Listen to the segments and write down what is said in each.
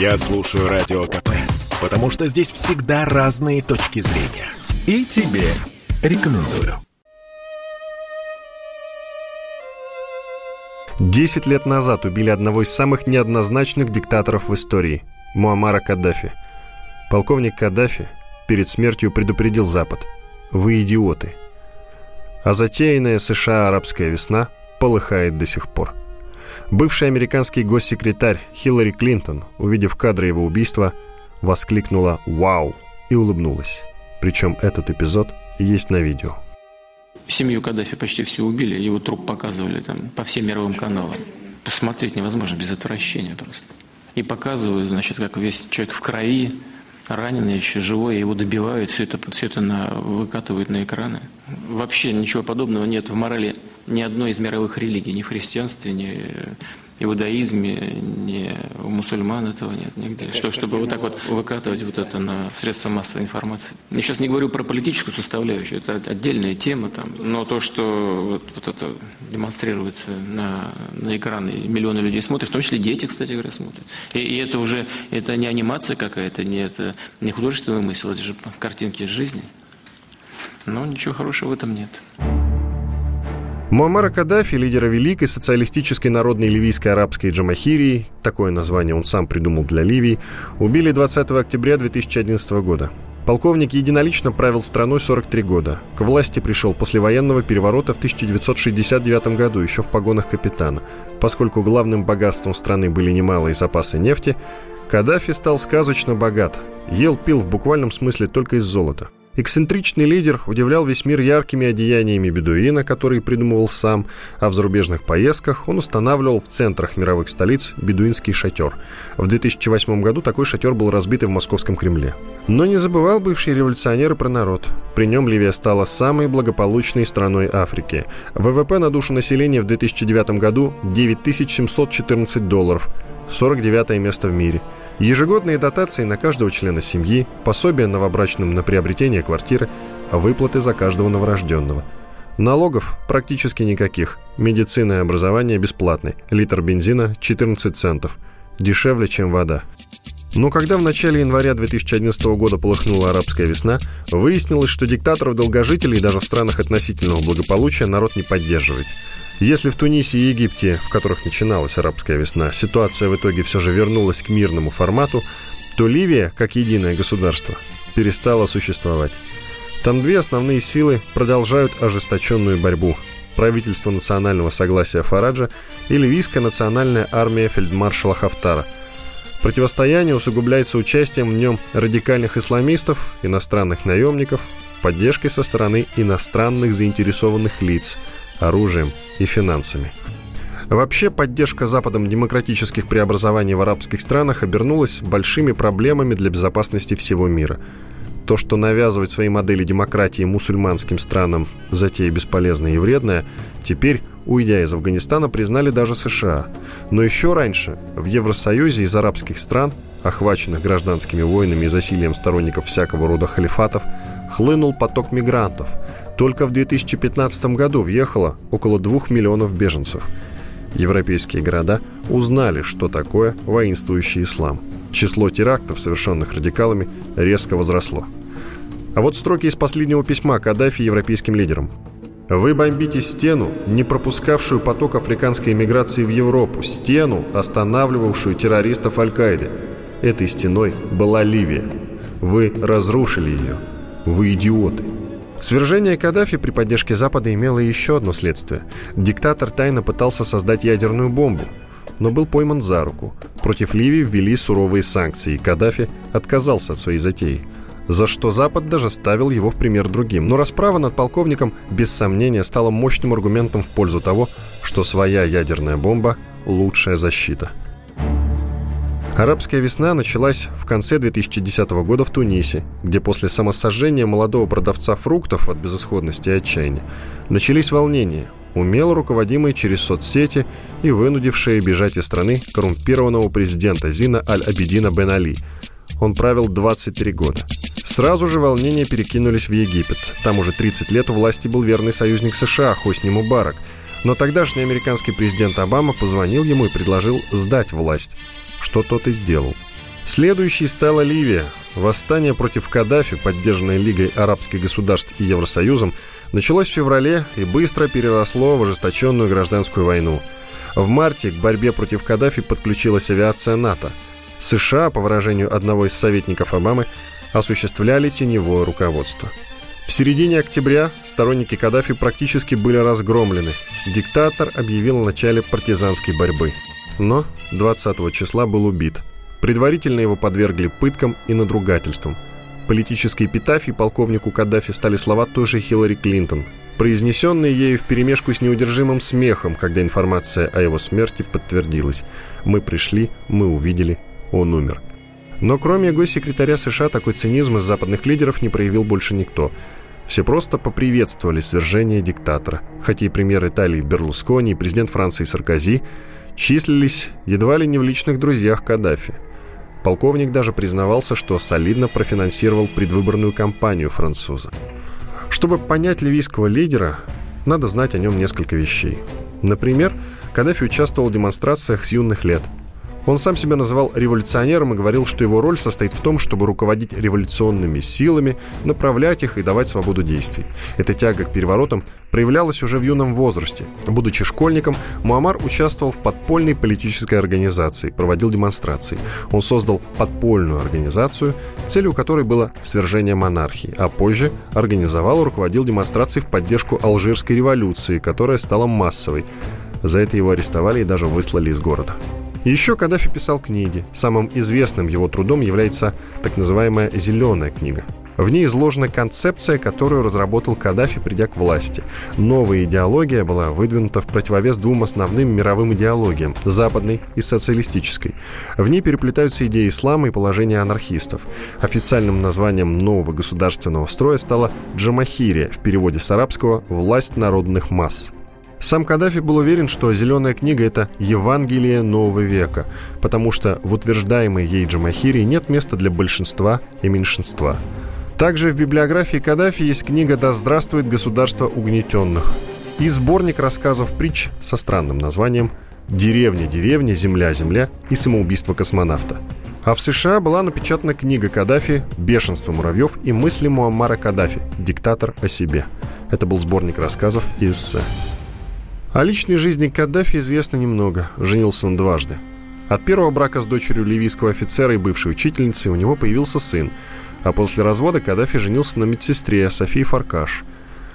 Я слушаю Радио КП, потому что здесь всегда разные точки зрения. И тебе рекомендую. Десять лет назад убили одного из самых неоднозначных диктаторов в истории – Муаммара Каддафи. Полковник Каддафи перед смертью предупредил Запад – «Вы идиоты». А затеянная США арабская весна полыхает до сих пор. Бывший американский госсекретарь Хиллари Клинтон, увидев кадры его убийства, воскликнула «Вау!» и улыбнулась. Причем этот эпизод есть на видео. Семью Каддафи почти все убили, его труп показывали там по всем мировым каналам. Посмотреть невозможно без отвращения просто. И показывают, значит, как весь человек в крови, раненый, еще живой, его добивают, все это, все это на, выкатывают на экраны. Вообще ничего подобного нет в морали ни одной из мировых религий, ни в христианстве, ни иудаизме, ни у мусульман этого нет нигде. Что, чтобы вот так вот выкатывать вот это на средства массовой информации. Я сейчас не говорю про политическую составляющую, это отдельная тема там. Но то, что вот, вот это демонстрируется на, на экраны, миллионы людей смотрят, в том числе дети, кстати говоря, смотрят. И, и это уже, это не анимация какая-то, не, это не художественный мысль, это же картинки из жизни. Но ничего хорошего в этом нет. Муаммара Каддафи, лидера Великой социалистической народной ливийской арабской джамахирии, такое название он сам придумал для Ливии, убили 20 октября 2011 года. Полковник единолично правил страной 43 года. К власти пришел после военного переворота в 1969 году, еще в погонах капитана. Поскольку главным богатством страны были немалые запасы нефти, Каддафи стал сказочно богат. Ел-пил в буквальном смысле только из золота. Эксцентричный лидер удивлял весь мир яркими одеяниями бедуина, которые придумывал сам, а в зарубежных поездках он устанавливал в центрах мировых столиц бедуинский шатер. В 2008 году такой шатер был разбит и в московском Кремле. Но не забывал бывший революционер про народ. При нем Ливия стала самой благополучной страной Африки. ВВП на душу населения в 2009 году 9714 долларов, 49 место в мире – Ежегодные дотации на каждого члена семьи, пособие новобрачным на приобретение квартиры, выплаты за каждого новорожденного. Налогов практически никаких. Медицина и образование бесплатны. Литр бензина 14 центов. Дешевле, чем вода. Но когда в начале января 2011 года полыхнула арабская весна, выяснилось, что диктаторов-долгожителей даже в странах относительного благополучия народ не поддерживает – если в Тунисе и Египте, в которых начиналась арабская весна, ситуация в итоге все же вернулась к мирному формату, то Ливия, как единое государство, перестала существовать. Там две основные силы продолжают ожесточенную борьбу. Правительство национального согласия Фараджа и ливийская национальная армия фельдмаршала Хафтара. Противостояние усугубляется участием в нем радикальных исламистов, иностранных наемников, поддержкой со стороны иностранных заинтересованных лиц – оружием и финансами. Вообще, поддержка Западом демократических преобразований в арабских странах обернулась большими проблемами для безопасности всего мира. То, что навязывать свои модели демократии мусульманским странам затея бесполезная и вредная, теперь, уйдя из Афганистана, признали даже США. Но еще раньше в Евросоюзе из арабских стран, охваченных гражданскими войнами и засилием сторонников всякого рода халифатов, хлынул поток мигрантов – только в 2015 году въехало около двух миллионов беженцев. Европейские города узнали, что такое воинствующий ислам. Число терактов, совершенных радикалами, резко возросло. А вот строки из последнего письма Каддафи европейским лидерам. Вы бомбите стену, не пропускавшую поток африканской миграции в Европу, стену, останавливавшую террористов Аль-Каиды. Этой стеной была Ливия. Вы разрушили ее. Вы идиоты. Свержение Каддафи при поддержке Запада имело еще одно следствие. Диктатор тайно пытался создать ядерную бомбу, но был пойман за руку. Против Ливии ввели суровые санкции, и Каддафи отказался от своей затеи. За что Запад даже ставил его в пример другим. Но расправа над полковником, без сомнения, стала мощным аргументом в пользу того, что своя ядерная бомба – лучшая защита – Арабская весна началась в конце 2010 года в Тунисе, где после самосожжения молодого продавца фруктов от безысходности и отчаяния начались волнения, умело руководимые через соцсети и вынудившие бежать из страны коррумпированного президента Зина Аль-Абидина Бен Али. Он правил 23 года. Сразу же волнения перекинулись в Египет. Там уже 30 лет у власти был верный союзник США Хосни Мубарак. Но тогдашний американский президент Обама позвонил ему и предложил сдать власть что тот и сделал. Следующей стала Ливия. Восстание против Каддафи, поддержанное Лигой арабских государств и Евросоюзом, началось в феврале и быстро переросло в ожесточенную гражданскую войну. В марте к борьбе против Каддафи подключилась авиация НАТО. США, по выражению одного из советников Обамы, осуществляли теневое руководство. В середине октября сторонники Каддафи практически были разгромлены. Диктатор объявил о начале партизанской борьбы. Но 20 числа был убит – Предварительно его подвергли пыткам и надругательствам. Политической эпитафией полковнику Каддафи стали слова той же Хиллари Клинтон, произнесенные ею вперемешку с неудержимым смехом, когда информация о его смерти подтвердилась. «Мы пришли, мы увидели, он умер». Но кроме госсекретаря США такой цинизм из западных лидеров не проявил больше никто. Все просто поприветствовали свержение диктатора, хотя и премьер Италии Берлускони и президент Франции Саркози числились едва ли не в личных друзьях Каддафи – Полковник даже признавался, что солидно профинансировал предвыборную кампанию француза. Чтобы понять ливийского лидера, надо знать о нем несколько вещей. Например, Каддафи участвовал в демонстрациях с юных лет – он сам себя называл революционером и говорил, что его роль состоит в том, чтобы руководить революционными силами, направлять их и давать свободу действий. Эта тяга к переворотам проявлялась уже в юном возрасте. Будучи школьником, Муаммар участвовал в подпольной политической организации, проводил демонстрации. Он создал подпольную организацию, целью которой было свержение монархии, а позже организовал и руководил демонстрацией в поддержку Алжирской революции, которая стала массовой. За это его арестовали и даже выслали из города. Еще Каддафи писал книги. Самым известным его трудом является так называемая «зеленая книга». В ней изложена концепция, которую разработал Каддафи, придя к власти. Новая идеология была выдвинута в противовес двум основным мировым идеологиям – западной и социалистической. В ней переплетаются идеи ислама и положения анархистов. Официальным названием нового государственного строя стала «Джамахирия», в переводе с арабского «власть народных масс». Сам Каддафи был уверен, что «Зеленая книга» — это Евангелие нового века, потому что в утверждаемой ей Джамахире нет места для большинства и меньшинства. Также в библиографии Каддафи есть книга «Да здравствует государство угнетенных» и сборник рассказов притч со странным названием «Деревня, деревня, земля, земля» и «Самоубийство космонавта». А в США была напечатана книга Каддафи «Бешенство муравьев» и мысли Муаммара Каддафи «Диктатор о себе». Это был сборник рассказов и эссе. О личной жизни Каддафи известно немного. Женился он дважды. От первого брака с дочерью ливийского офицера и бывшей учительницы у него появился сын, а после развода Каддафи женился на медсестре Софии Фаркаш.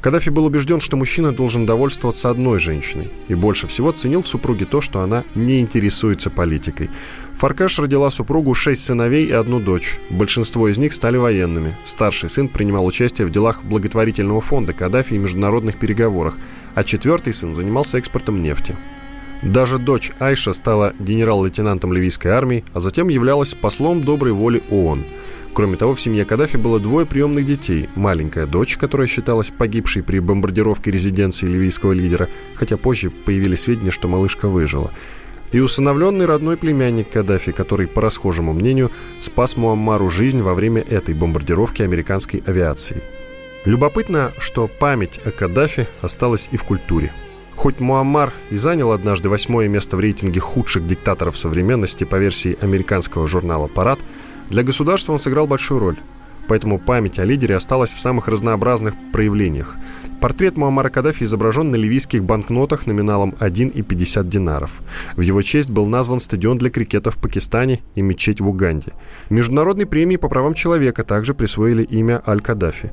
Каддафи был убежден, что мужчина должен довольствоваться одной женщиной, и больше всего ценил в супруге то, что она не интересуется политикой. Фаркаш родила супругу шесть сыновей и одну дочь. Большинство из них стали военными. Старший сын принимал участие в делах благотворительного фонда Каддафи и международных переговорах – а четвертый сын занимался экспортом нефти. Даже дочь Айша стала генерал-лейтенантом ливийской армии, а затем являлась послом доброй воли ООН. Кроме того, в семье Каддафи было двое приемных детей. Маленькая дочь, которая считалась погибшей при бомбардировке резиденции ливийского лидера, хотя позже появились сведения, что малышка выжила. И усыновленный родной племянник Каддафи, который, по расхожему мнению, спас Муаммару жизнь во время этой бомбардировки американской авиации – Любопытно, что память о Каддафи осталась и в культуре. Хоть Муаммар и занял однажды восьмое место в рейтинге худших диктаторов современности по версии американского журнала «Парад», для государства он сыграл большую роль. Поэтому память о лидере осталась в самых разнообразных проявлениях. Портрет Муаммара Каддафи изображен на ливийских банкнотах номиналом 1 и 50 динаров. В его честь был назван стадион для крикета в Пакистане и мечеть в Уганде. Международной премии по правам человека также присвоили имя Аль-Каддафи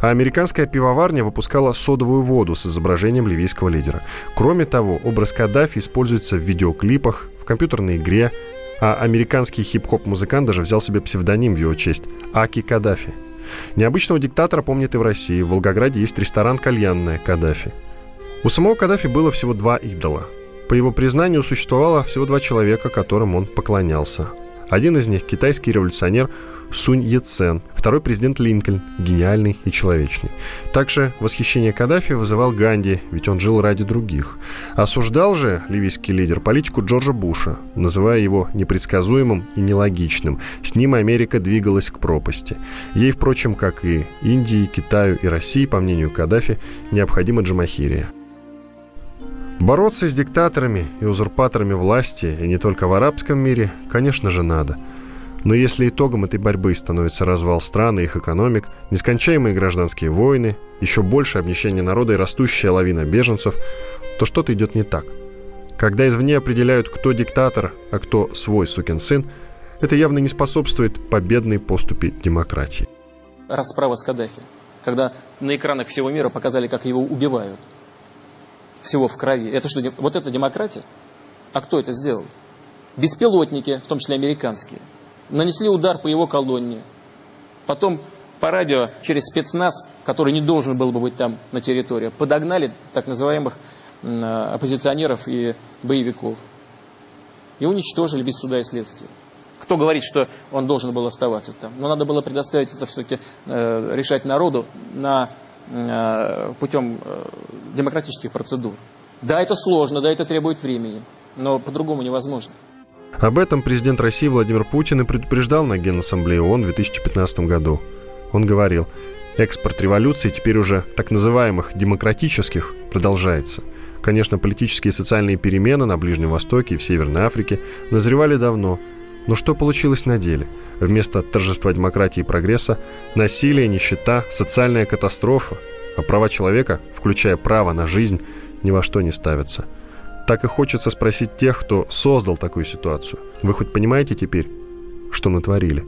а американская пивоварня выпускала содовую воду с изображением ливийского лидера. Кроме того, образ Каддафи используется в видеоклипах, в компьютерной игре, американский хип-хоп-музыкант даже взял себе псевдоним в его честь – Аки Каддафи. Необычного диктатора помнят и в России. В Волгограде есть ресторан «Кальянная Каддафи». У самого Каддафи было всего два идола. По его признанию, существовало всего два человека, которым он поклонялся. Один из них – китайский революционер Сунь Яцен, второй президент Линкольн, гениальный и человечный. Также восхищение Каддафи вызывал Ганди, ведь он жил ради других. Осуждал же ливийский лидер политику Джорджа Буша, называя его непредсказуемым и нелогичным. С ним Америка двигалась к пропасти. Ей, впрочем, как и Индии, Китаю и России, по мнению Каддафи, необходима Джамахирия. Бороться с диктаторами и узурпаторами власти, и не только в арабском мире, конечно же, надо – Но если итогом этой борьбы становится развал стран и их экономик, нескончаемые гражданские войны, еще больше обнищание народа и растущая лавина беженцев, то что-то идет не так. Когда извне определяют, кто диктатор, а кто свой сукин сын, это явно не способствует победной поступе демократии. Расправа с Каддафи, когда на экранах всего мира показали, как его убивают. Всего в крови. Это что, вот это демократия? А кто это сделал? Беспилотники, в том числе американские, нанесли удар по его колонне. Потом по радио через спецназ, который не должен был бы быть там на территории, подогнали так называемых оппозиционеров и боевиков. И уничтожили без суда и следствия. Кто говорит, что он должен был оставаться там? Но надо было предоставить это все-таки э, решать народу на, э, путем э, демократических процедур. Да, это сложно, да, это требует времени, но по-другому невозможно. Об этом президент России Владимир Путин и предупреждал на Генассамблее ООН в 2015 году. Он говорил, экспорт революции теперь уже так называемых демократических продолжается. Конечно, политические и социальные перемены на Ближнем Востоке и в Северной Африке назревали давно, но что получилось на деле? Вместо торжества демократии и прогресса – насилие, нищета, социальная катастрофа, а права человека, включая право на жизнь, ни во что не ставятся – так и хочется спросить тех, кто создал такую ситуацию. Вы хоть понимаете теперь, что натворили?